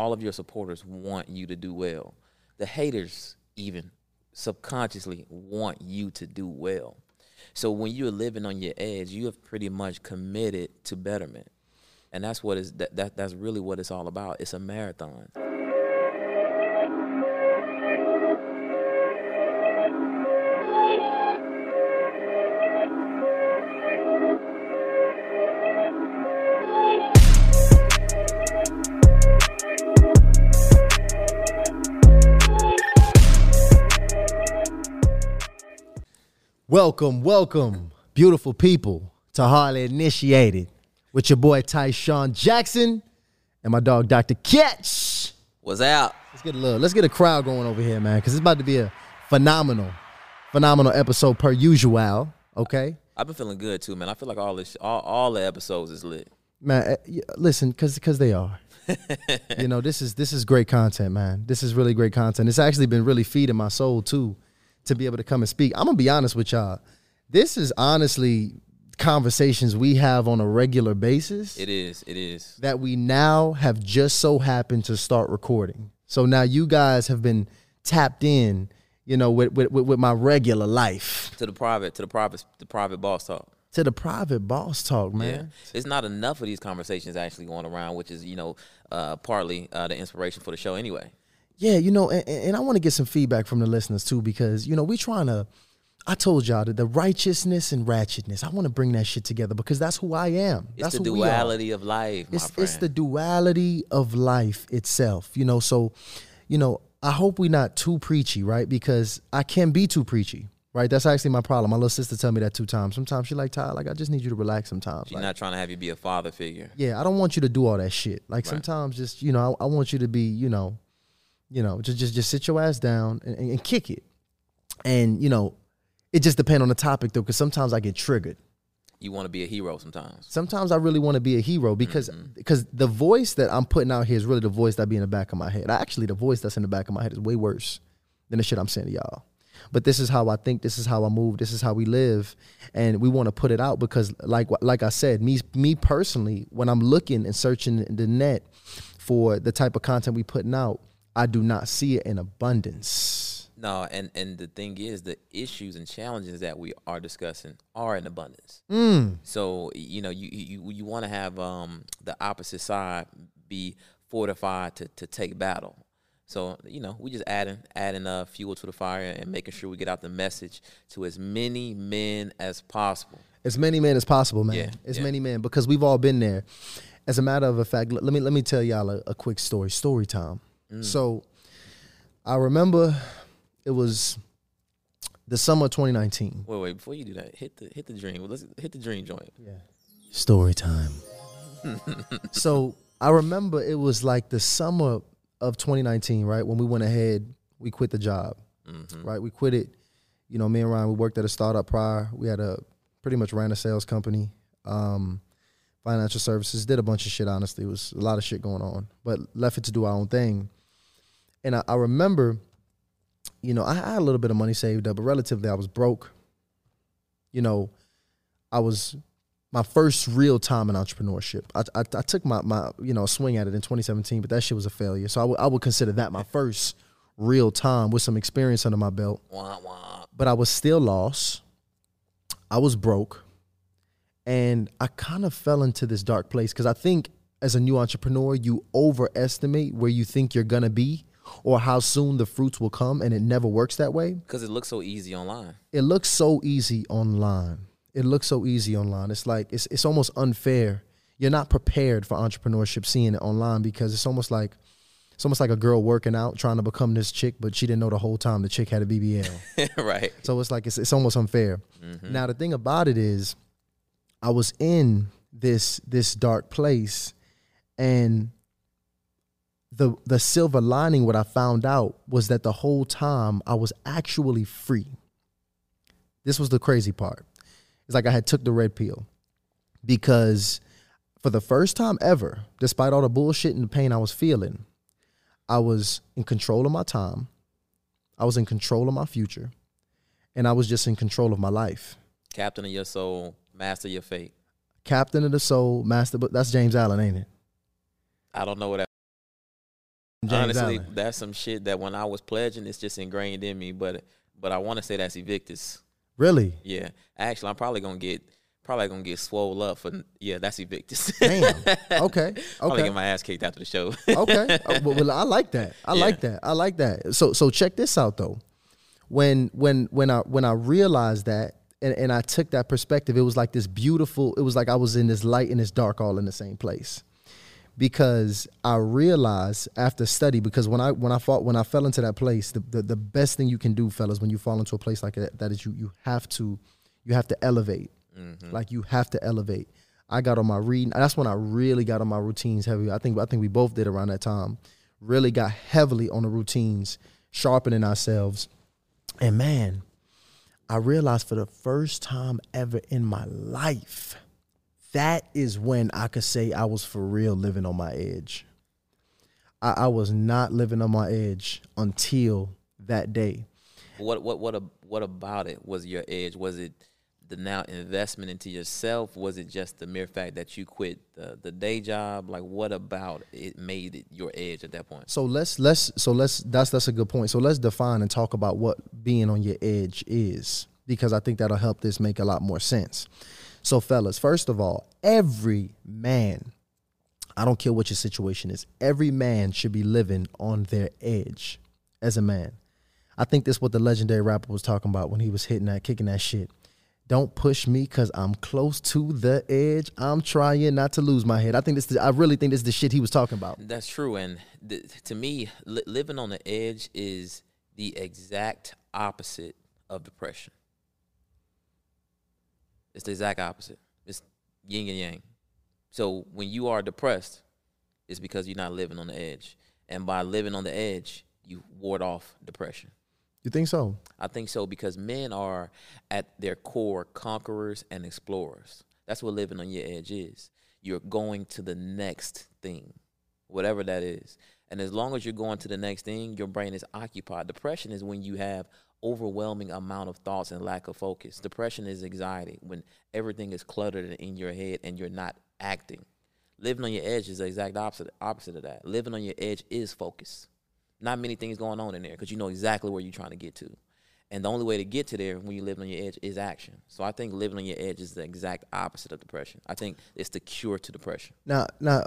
all of your supporters want you to do well. The haters even subconsciously want you to do well. So when you're living on your edge, you have pretty much committed to betterment. And that's what is that, that that's really what it's all about. It's a marathon. Welcome, welcome, beautiful people, to Hardly Initiated with your boy Tysean Jackson and my dog Dr. Catch. What's out? Let's get a little, let's get a crowd going over here, man, because it's about to be a phenomenal, phenomenal episode per usual. Okay, I've been feeling good too, man. I feel like all this all, all the episodes is lit. man. eh, Listen, because because they are. you know, this is this is great content, man. This is really great content. It's actually been really feeding my soul too, to be able to come and speak. I'm gonna be honest with y'all. This is honestly conversations we have on a regular basis It is. It is. that we now have just so happened to start recording. So now you guys have been tapped in, you know, with with, with, my regular life To the private, to the private, the private boss talk. to the private boss talk, man. Yeah, it's not enough of these conversations actually going around, which is you know uh, partly uh, the inspiration for the show anyway. Yeah, you know, and, and I want to get some feedback from the listeners too, because you know we trying to. I told y'all that the righteousness and ratchetness. I want to bring that shit together because that's who I am. It's that's the who we are. duality of life, my It's friend. it's the duality of life itself. You know, so you know, I hope we're not too preachy, right? Because I can be too preachy, right? That's actually my problem. My little sister tell me that two times. Sometimes she like, Ty, like I just need you to relax. Sometimes, She's Like, not trying to have you be a father figure. yeah, I don't want you to do all that shit. Like sometimes, just you know, I, I want you to be, you know, you know, just just just sit your ass down and, and, kick it. And you know, it just depends on the topic though, because sometimes I get triggered. You want to be a hero sometimes. Sometimes I really want to be a hero because Mm-hmm. because the voice that I'm putting out here is really the voice that be in the back of my head. Actually, the voice that's in the back of my head is way worse than the shit I'm saying to y'all. But this is how I think. This is how I move. This is how we live, and we want to put it out because, like like I said, me me personally, when I'm looking and searching the net for the type of content we putting out, I do not see it in abundance. No, and and the thing is, the issues and challenges that we are discussing are in abundance. Mm. So you know, you you you want to have um, the opposite side be fortified to to take battle. So you know, we just adding adding uh, fuel to the fire and making sure we get out the message to as many men as possible. As many men as possible, man. Yeah, as yeah. many men because we've all been there. As a matter of a fact, let me let me tell y'all a, a quick story. Story time. Mm. So, I remember it was the summer of 2019. Wait, wait, before you do that, hit the hit the dream. Let's hit the dream joint. Yeah. Story time. so I remember it was like the summer of 2019, right? When we went ahead, we quit the job, Mm-hmm. right? We quit it. You know, me and Ryan, we worked at a startup prior. We had a pretty much ran a sales company, um, financial services, did a bunch of shit, honestly. It was a lot of shit going on, but left it to do our own thing. And I, I remember, you know, I had a little bit of money saved up, but relatively I was broke. You know, I was my first real time in entrepreneurship. I, I, I took my, my you know swing at it in 2017, but that shit was a failure. So I would would consider that my first real time with some experience under my belt. Wah, wah. But I was still lost. I was broke, and I kind of fell into this dark place because I think as a new entrepreneur, you overestimate where you think you're gonna be or how soon the fruits will come, and it never works that way Because it looks so easy online. it looks so easy online. It looks so easy online. It's like it's it's almost unfair. You're not prepared for entrepreneurship seeing it online because it's almost like it's almost like a girl working out trying to become this chick, but she didn't know the whole time the chick had a BBL. right. so it's like it's it's almost unfair. Mm-hmm. Now the thing about it is, I was in this this dark place, and the the silver lining what I found out was that the whole time I was actually free. This was the crazy part. It's like I had took the red pill because for the first time ever, despite all the bullshit and the pain I was feeling, I was in control of my time. I was in control of my future. And I was just in control of my life. Captain of your soul, master your fate. Captain of the soul, master, but that's James Allen, ain't it? I don't know what that James Honestly, Allen. that's some shit that when I was pledging, it's just ingrained in me. But but I want to say that's Invictus. Really? Yeah, actually, I'm probably gonna get probably gonna get swole up for yeah. That's Invictus. Damn. Okay. Probably Okay. get my ass kicked after the show. okay. Oh, well, well, I like that. I Yeah. like that. I like that. So so check this out though. When when when I when I realized that and, and I took that perspective, it was like this beautiful, it was like I was in this light and this dark all in the same place. Because I realized after study, because when I when I fought when I fell into that place, the, the, the best thing you can do, fellas, when you fall into a place like that, that is you you have to you have to elevate. Mm-hmm. Like you have to elevate. I got on my reading. That's when I really got on my routines heavy. I think I think we both did around that time. Really got heavily on the routines, sharpening ourselves. And man, I realized for the first time ever in my life, that is when I could say I was for real living on my edge. I, I was not living on my edge until that day. what what what a, what about it was your edge? Was it the now investment into yourself? Was it just the mere fact that you quit the, the day job? Like what about it made it your edge at that point? So let's let's so let's that's that's a good point. So let's define and talk about what being on your edge is because I think that'll help this make a lot more sense. So fellas, first of all, every man I don't care what your situation is. Every man should be living on their edge as a man. I think that's what the legendary rapper was talking about when he was hitting that, kicking that shit. Don't push me because I'm close to the edge. I'm trying not to lose my head. I think this. I really think this is the shit he was talking about. That's true, and th- to me, li- living on the edge is the exact opposite of depression. It's the exact opposite. It's yin and yang. So when you are depressed, it's because you're not living on the edge, and by living on the edge, you ward off depression. You think so? I think so because men are at their core conquerors and explorers. That's what living on your edge is. You're going to the next thing, whatever that is. And as long as you're going to the next thing, your brain is occupied. Depression is when you have overwhelming amount of thoughts and lack of focus. Depression is anxiety when everything is cluttered in your head and you're not acting. Living on your edge is the exact opposite opposite of that. Living on your edge is focus not many things going on in there because you know exactly where you're trying to get to. And the only way to get to there when you live on your edge is action. So I think living on your edge is the exact opposite of depression. I think it's the cure to depression. Now, now,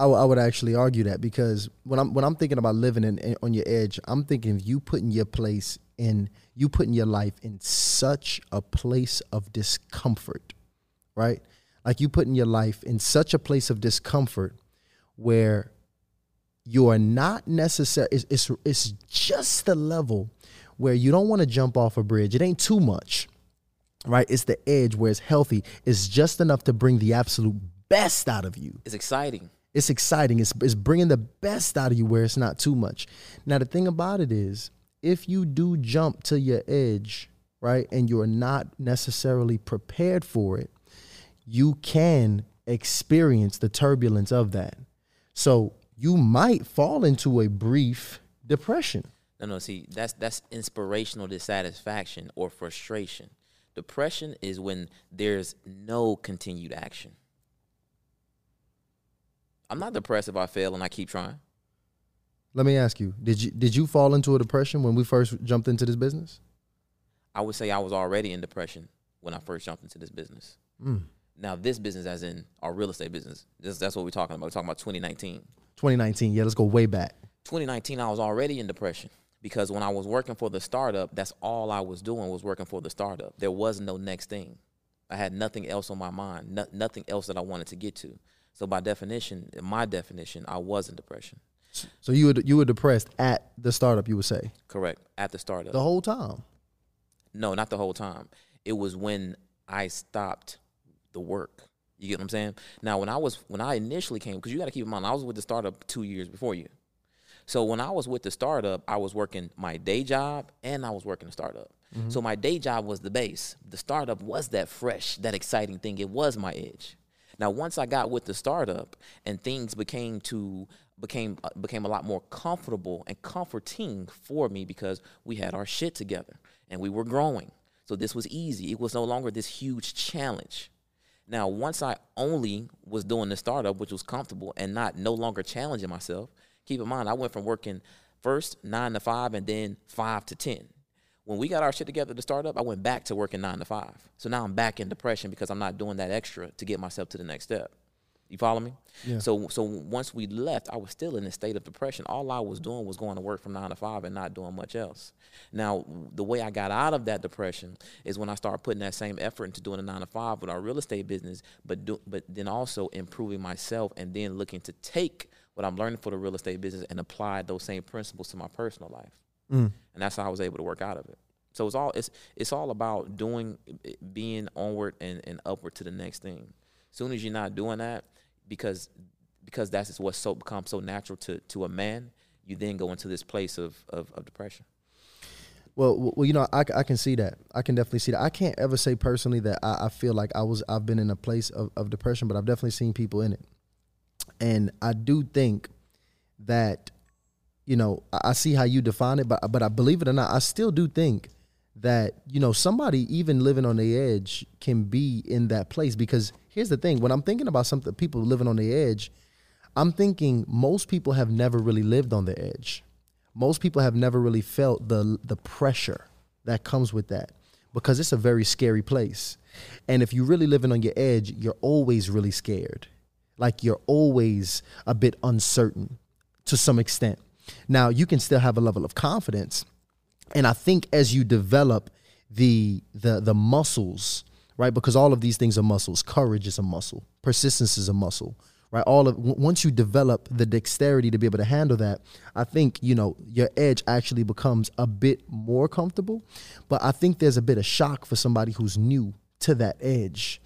I would- would actually argue that because when I'm when I'm thinking about living in, in- on your edge, I'm thinking of you putting your place in you putting your life in such a place of discomfort, right? Like you putting your life in such a place of discomfort where you are not necessary. It's, it's it's just the level where you don't want to jump off a bridge. It ain't too much, right? It's the edge where it's healthy. It's just enough to bring the absolute best out of you. It's exciting. It's exciting. It's, it's bringing the best out of you where it's not too much. Now, the thing about it is, if you do jump to your edge, right, and you're not necessarily prepared for it, you can experience the turbulence of that. So you might fall into a brief depression. No, no, see, that's that's inspirational dissatisfaction or frustration. Depression is when there's no continued action. I'm not depressed if I fail and I keep trying. Let me ask you: Did you did you fall into a depression when we first jumped into this business? I would say I was already in depression when I first jumped into this business. Mm. Now, this business, as in our real estate business, this, that's what we're talking about. We're talking about 2019. 2019. Yeah, let's go way back. 2019, I was already in depression because when I was working for the startup, that's all I was doing was working for the startup. There was no next thing. I had nothing else on my mind, no, nothing else that I wanted to get to. So, by definition, in my definition, I was in depression. So you were you were depressed at the startup. You would say Correct. At the startup. the whole time. No, not the whole time. It was when I stopped the work. You get what I'm saying? Now, when I was when I initially came, because you got to keep in mind, I was with the startup two years before you. So when I was with the startup, I was working my day job and I was working the startup. Mm-hmm. So my day job was the base. The startup was that fresh, that exciting thing. It was my edge. Now, once I got with the startup and things became to became uh, became a lot more comfortable and comforting for me because we had our shit together and we were growing. So this was easy. It was no longer this huge challenge. Now, once I only was doing the startup, which was comfortable and not no longer challenging myself, Keep in mind, I went from working first nine to five and then five to ten. When we got our shit together to start up, I went back to working nine to five. So now I'm back in depression because I'm not doing that extra to get myself to the next step. You follow me? Yeah. So so once we left, I was still in a state of depression. All I was doing was going to work from nine to five and not doing much else. Now, the way I got out of that depression is when I started putting that same effort into doing a nine to five with our real estate business, but do, but then also improving myself and then looking to take what I'm learning for the real estate business and apply those same principles to my personal life. Mm. And that's how I was able to work out of it. So it's all it's it's all about doing being onward and, and upward to the next thing. As soon as you're not doing that, because because that's what's so becomes so natural to to a man, you then go into this place of of, of depression. Well, well, you know, I, I can see that. I can definitely see that. I can't ever say personally that I, I feel like I was I've been in a place of, of depression, but I've definitely seen people in it, and I do think that, you know, I, see how you define it, but but I believe it or not, I still do think that you know somebody even living on the edge can be in that place because here's the thing: when I'm thinking about something, people living on the edge, I'm thinking most people have never really lived on the edge most people have never really felt the the pressure that comes with that because it's a very scary place. And if you're really living on your edge, you're always really scared. Like you're always a bit uncertain to some extent. Now, you can still have a level of confidence. And I think as you develop the the the muscles, right? Because all of these things are muscles. Courage is a muscle. Persistence is a muscle right? All of once you develop the dexterity to be able to handle that, I think you know your edge actually becomes a bit more comfortable. But I think there's a bit of shock for somebody who's new to that edge.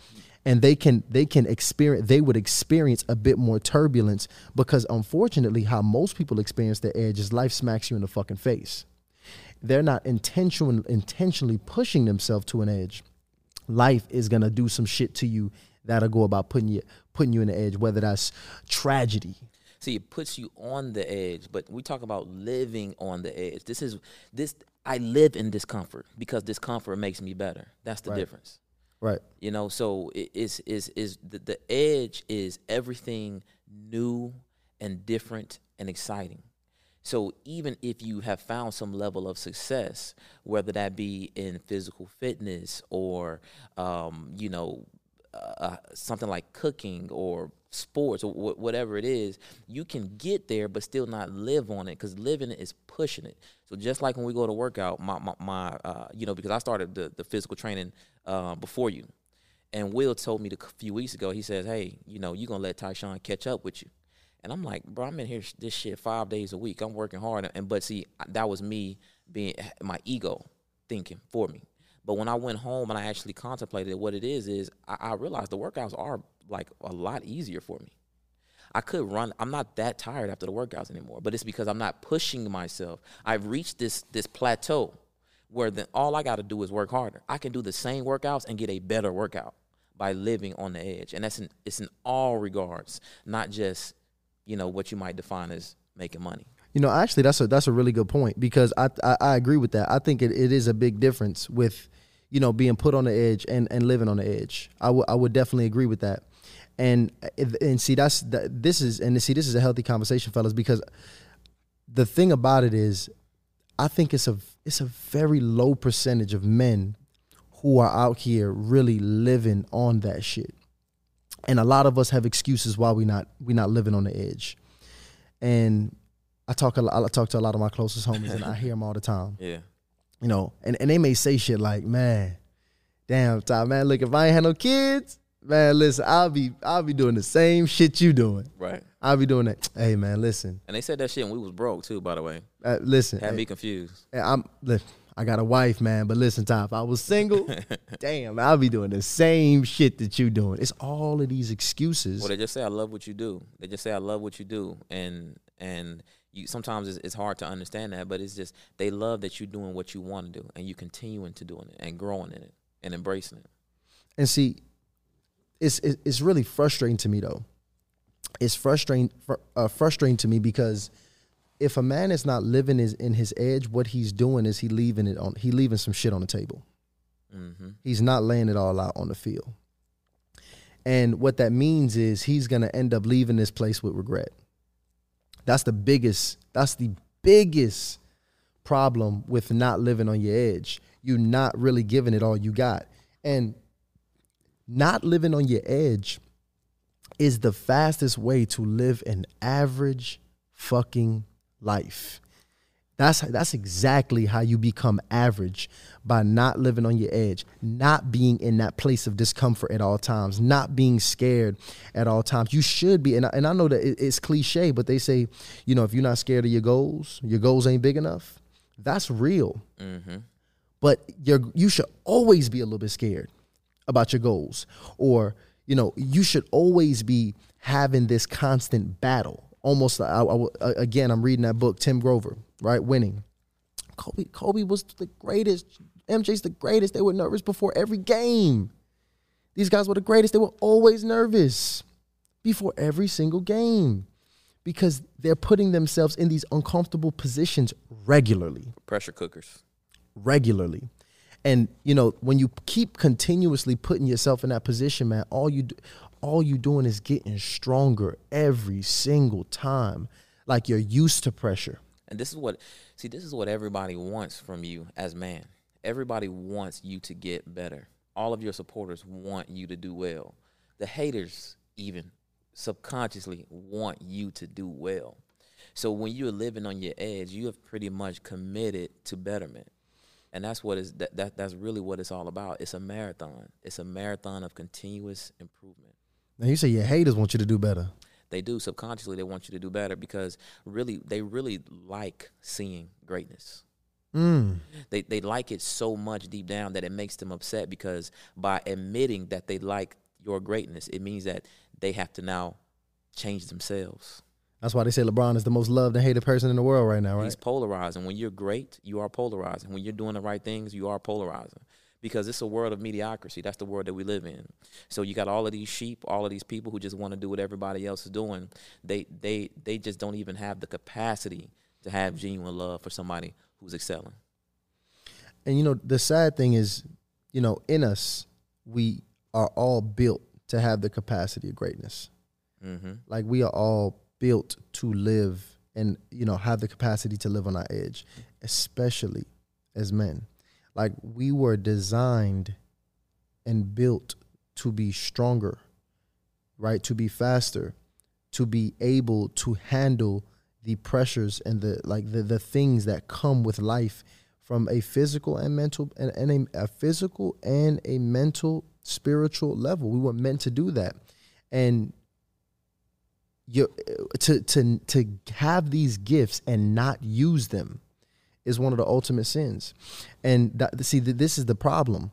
And they can they can experience they would experience a bit more turbulence because unfortunately how most people experience the edge is life smacks you in the fucking face. They're not intentional intentionally pushing themselves to an edge. Life is gonna do some shit to you that'll go about putting you putting you in the edge, whether that's tragedy. See, it puts you on the edge, but we talk about living on the edge. This is this I live in discomfort because discomfort makes me better. That's the Right. difference. Right. You know, so it is is is the, the edge is everything new and different and exciting. So even if you have found some level of success, whether that be in physical fitness or um, you know uh, something like cooking or sports or wh- whatever it is, you can get there but still not live on it because living it is pushing it. So just like when we go to workout, my my, my uh, you know because I started the, the physical training uh, before you, and Will told me a few weeks ago. He says, "Hey, you know you gonna let Tysean catch up with you." And I'm like, bro, I'm in here sh- this shit five days a week. I'm working hard, and but see, that was me being my ego thinking for me. But when I went home and I actually contemplated what it is, is I, I realized the workouts are like a lot easier for me. I could run. I'm not that tired after the workouts anymore, but it's because I'm not pushing myself. I've reached this this plateau where then all I got to do is work harder. I can do the same workouts and get a better workout by living on the edge, and that's in it's in all regards, not just you know what you might define as making money. You know, actually, that's a that's a really good point because I I, I agree with that. I think it, it is a big difference with, you know, being put on the edge and, and living on the edge. I would I would definitely agree with that, and and see that's that, this is and see this is a healthy conversation, fellas, because the thing about it is, I think it's a it's a very low percentage of men who are out here really living on that shit, and a lot of us have excuses why we not we not living on the edge, and I talk a lot, I talk to a lot of my closest homies and I hear them all the time. Yeah. You know, and, and they may say shit like, "Man, damn, Ty, man, look, if I ain't had no kids, man, listen, I'll be I'll be doing the same shit you doing. Right. I'll be doing that. Hey, man, listen, And they said that shit when we was broke too. By the way, uh, listen. had hey, me confused. hey, I'm listen, I got a wife, man, but listen, if I was single, damn, I'll be doing the same shit that you doing. It's all of these excuses. Well, they just say I love what you do. They just say I love what you do, and and you sometimes it's, it's hard to understand that, but it's just they love that you're doing what you want to do, and you continuing to doing it and growing in it and embracing it. And see, it's it's really frustrating to me though. It's frustrating fr- uh, frustrating to me because if a man is not living his in his edge, what he's doing is he leaving it on he leaving some shit on the table. hmm He's not laying it all out on the field. And what that means is he's going to end up leaving this place with regret. That's the biggest, that's the biggest problem with not living on your edge. You're not really giving it all you got. And not living on your edge is the fastest way to live an average fucking life. That's that's exactly how you become average by not living on your edge, not being in that place of discomfort at all times, not being scared at all times. You should be, and I, and I know that it's cliche, but they say, you know, if you're not scared of your goals, your goals ain't big enough. That's real. Mm-hmm. But you you should always be a little bit scared about your goals, or you know, you should always be having this constant battle. Almost, I, I, again, I'm reading that book, Tim Grover right? Winning. Kobe, Kobe was the greatest. MJ's the greatest. They were nervous before every game. These guys were the greatest. They were always nervous before every single game because they're putting themselves in these uncomfortable positions regularly. Pressure cookers. Regularly. And you know, when you keep continuously putting yourself in that position, man, all you do, all you doing is getting stronger every single time. Like you're used to pressure. And this is what see this is what everybody wants from you as man. Everybody wants you to get better. All of your supporters want you to do well. The haters even subconsciously want you to do well. So when you're living on your edge, you have pretty much committed to betterment. And that's what is that, that that's really what it's all about. It's a marathon. It's a marathon of continuous improvement. Now you say your haters want you to do better they do subconsciously they want you to do better because really they really like seeing greatness mm. they, they like it so much deep down that it makes them upset because by admitting that they like your greatness it means that they have to now change themselves that's why they say LeBron is the most loved and hated person in the world right now, right? He's polarizing. When you're great, you are polarizing. When you're doing the right things, you are polarizing because it's a world of mediocrity. That's the world that we live in. So you got all of these sheep, all of these people who just want to do what everybody else is doing. They they they just don't even have the capacity to have genuine love for somebody who's excelling. And you know, the sad thing is, you know, in us, we are all built to have the capacity of greatness. Mm-hmm. Like we are all built to live and you know have the capacity to live on our edge, especially as men. Like we were designed and built to be stronger, right? To be faster, to be able to handle the pressures and the like the, the things that come with life from a physical and mental and, and a, a physical and a mental spiritual level. We were meant to do that. And you to to to have these gifts and not use them is one of the ultimate sins. And that, see, this is the problem.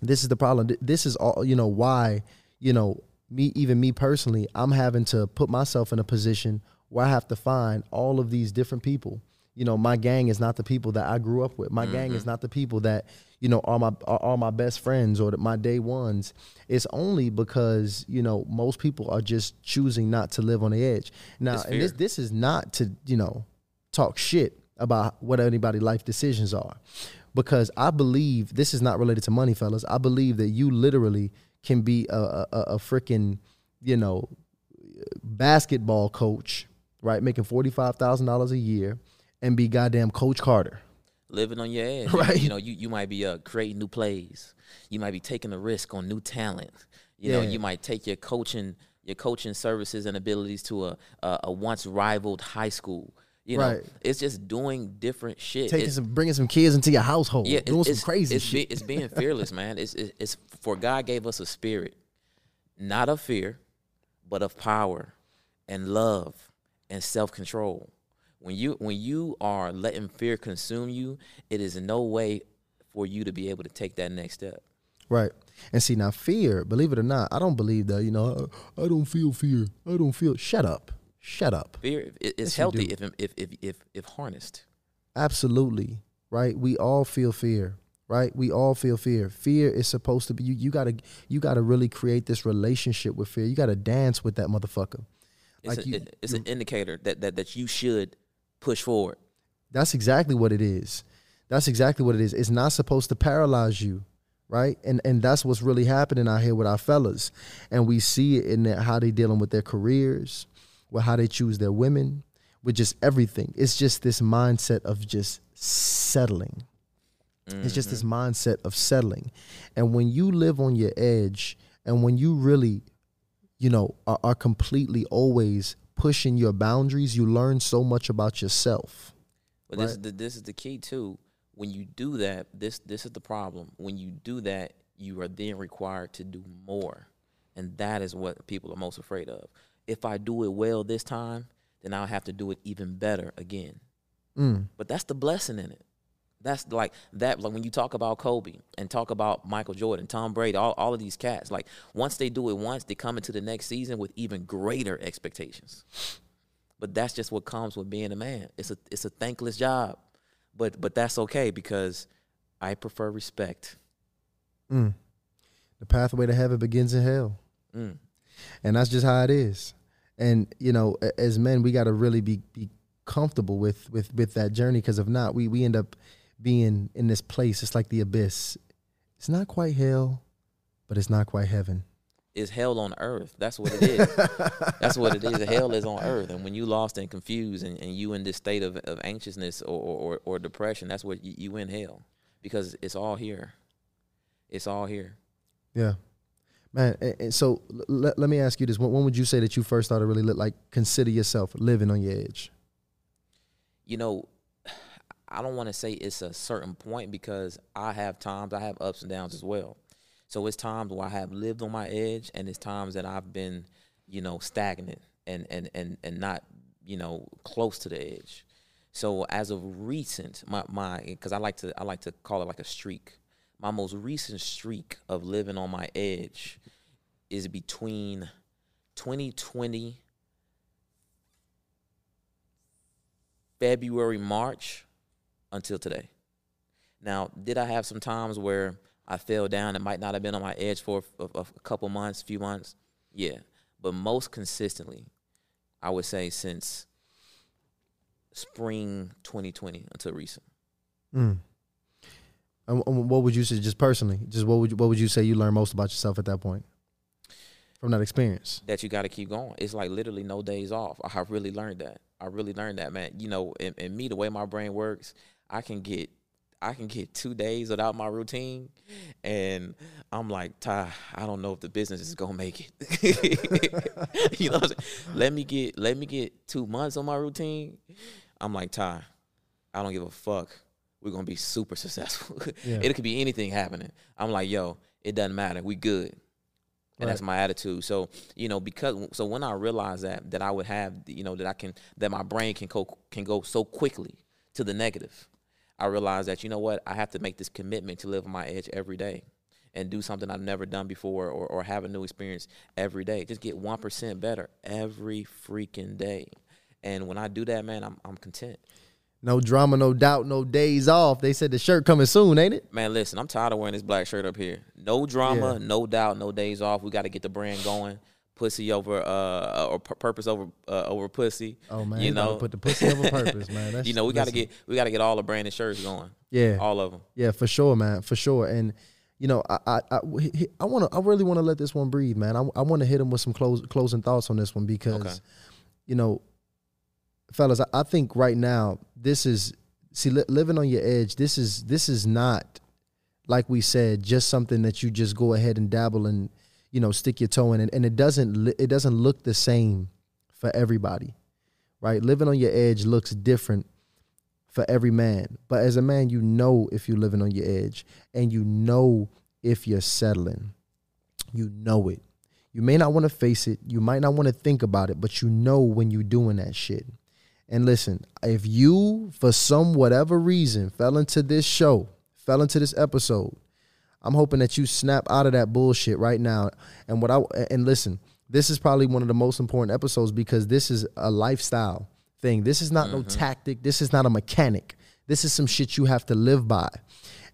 This is the problem. This is all, you know, why, you know, me, even me personally, I'm having to put myself in a position where I have to find all of these different people. You know, my gang is not the people that I grew up with. My mm-hmm. gang is mm-hmm. not the people that, you know, are my are, are my best friends or my day ones. It's only because, you know, most people are just choosing not to live on the edge. Now, and this this is not to, you know, talk shit about what anybody life decisions are because i believe this is not related to money fellas i believe that you literally can be a, a, a freaking you know basketball coach right making $45000 a year and be goddamn coach carter living on your edge right you know you, you might be uh, creating new plays you might be taking a risk on new talent you yeah. know you might take your coaching your coaching services and abilities to a, a, a once rivaled high school you know, right. it's just doing different shit. Taking some, bringing some kids into your household. Yeah, doing some crazy it's shit. Be, it's being fearless, man. It's, it's it's for God gave us a spirit, not of fear, but of power, and love, and self control. When you when you are letting fear consume you, it is no way for you to be able to take that next step. Right. And see now fear, believe it or not, I don't believe that, you know, I, I don't feel fear. I don't feel shut up. Shut up. Fear is yes, healthy if, if if if if harnessed. Absolutely. Right? We all feel fear. Right? We all feel fear. Fear is supposed to be you you gotta you gotta really create this relationship with fear. You gotta dance with that motherfucker. It's, like a, you, it's an indicator that, that that you should push forward. That's exactly what it is. That's exactly what it is. It's not supposed to paralyze you right? And and that's what's really happening out here with our fellas, and we see it in how they dealing with their careers, with how they choose their women, with just everything. It's just this mindset of just settling. It's just this mm-hmm. mindset of settling. And when you live on your edge and when you really, you know, are, are completely always pushing your boundaries, you learn so much about yourself. But this is the this is the key too. When you do that, this this is the problem. When you do that, you are then required to do more, and that is what people are most afraid of. If I do it well this time, then I'll have to do it even better again. Mm. But that's the blessing in it. That's like that. Like when you talk about Kobe and talk about Michael Jordan, Tom Brady, all, all of these cats. Like once they do it once, they come into the next season with even greater expectations. But that's just what comes with being a man. It's a it's a thankless job, but but that's okay because I prefer respect. Mm. The pathway to heaven begins in hell. Mm. and that's just how it is and you know as men we got to really be be comfortable with with with that journey because if not we we end up being in this place it's like the abyss it's not quite hell but it's not quite heaven It's hell on earth. That's what it is. that's what it is. Hell is on earth, and when you lost and confused, and, and you in this state of, of anxiousness or, or, or depression, that's what you, you in hell because it's all here. It's all here. yeah man and, and so let, let me ask you this when, when would you say that you first started really li- like consider yourself living on your edge you know, I don't want to say it's a certain point because I have times, I have ups and downs as well. So it's times where I have lived on my edge, and it's times that I've been, you know, stagnant and and and and not, you know, close to the edge. So as of recent, my my because I like to I like to call it like a streak. My most recent streak of living on my edge is between 2020 February, March until today. Now, did I have some times where I fell down and might not have been on my edge for a, a, a couple months, few months? Yeah. But most consistently, I would say since spring 2020 until recent. mm. and, and what would you say just personally just what would you, what would you say you learned most about yourself at that point from that experience that you got to keep going. It's like literally no days off. I really learned that. I really learned that, man. You know, and, and me, the way my brain works, I can get, I can get two days without my routine, and I'm like, Ty, I don't know if the business is gonna make it. you know, what I'm saying? let me get, let me get two months on my routine. I'm like, Ty, I don't give a fuck. We're gonna be super successful. Yeah. it could be anything happening. I'm like, yo, it doesn't matter. We good and that's my attitude. So you know, because so when I realized that that I would have, you know, that I can that my brain can go can go so quickly to the negative, I realized that you know what I have to make this commitment to live on my edge every day, and do something I've never done before, or or have a new experience every day. Just get one percent better every freaking day, and when I do that, man, I'm I'm content. No drama, no doubt, no days off. They said the shirt coming soon, ain't it? Man, listen, I'm tired of wearing this black shirt up here. No drama, Yeah. no doubt, no days off. We got to get the brand going. Pussy over uh or pu- purpose over uh, over pussy. Oh man, you know, put the pussy over purpose, man. That's, you know, we got to get we got to get all the branded shirts going. yeah, All of them. yeah, for sure, man, for sure. And you know, I I I, I want to, I really want to let this one breathe, man. I, I want to hit him with some close, closing thoughts on this one because, Okay. you know, fellas, I, I think right now this is see li- living on your edge. This is this is not like we said, just something that you just go ahead and dabble and you know stick your toe in, and, and it doesn't it doesn't look the same for everybody, right? Living on your edge looks different for every man, but as a man, you know if you're living on your edge, and you know if you're settling, you know it. You may not want to face it, you might not want to think about it, but you know when you're doing that shit. And listen, if you, for some whatever reason, fell into this show, fell into this episode, I'm hoping that you snap out of that bullshit right now. And what I and listen, this is probably one of the most important episodes because this is a lifestyle thing. This is not no mm-hmm. tactic. This is not a mechanic. This is some shit you have to live by.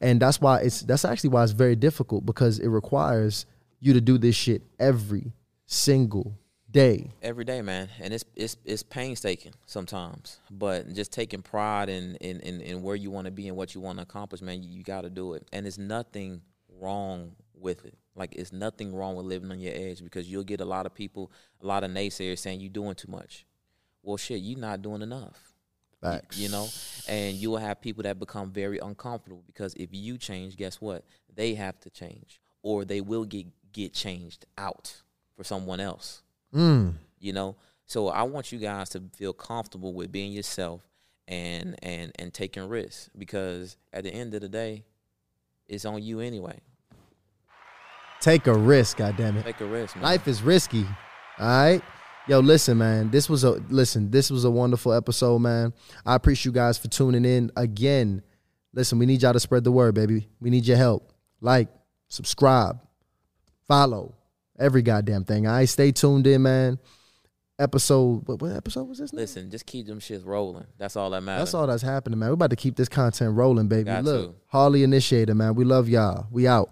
And that's why it's that's actually why it's very difficult because it requires you to do this shit every single day. Every day, man, and it's it's it's painstaking sometimes, but just taking pride in in in, in where you want to be and what you want to accomplish, man, you, you got to do it. And it's nothing wrong with it. Like it's nothing wrong with living on your edge because you'll get a lot of people, a lot of naysayers saying you're doing too much. well, shit, you're not doing enough. Facts. You know, and you will have people that become very uncomfortable because if you change, guess what? They have to change, or they will get get changed out for someone else. Mm. You know, so I want you guys to feel comfortable with being yourself and and and taking risks because at the end of the day, it's on you anyway. Take a risk, goddamn it. Take a risk, man. Life is risky. All right. Yo, listen, man. This was a listen. This was a wonderful episode, man. I appreciate you guys for tuning in again. Listen, we need y'all to spread the word, baby. We need your help. Like, subscribe, follow, every goddamn thing. I right? stay tuned in, man. Episode. What, what episode was this? now? Listen, just keep them shits rolling. That's all that matters. That's all that's happening, man. We're about to keep this content rolling, baby. Got Look, to. Hardly Initiated, man. We love y'all. We out.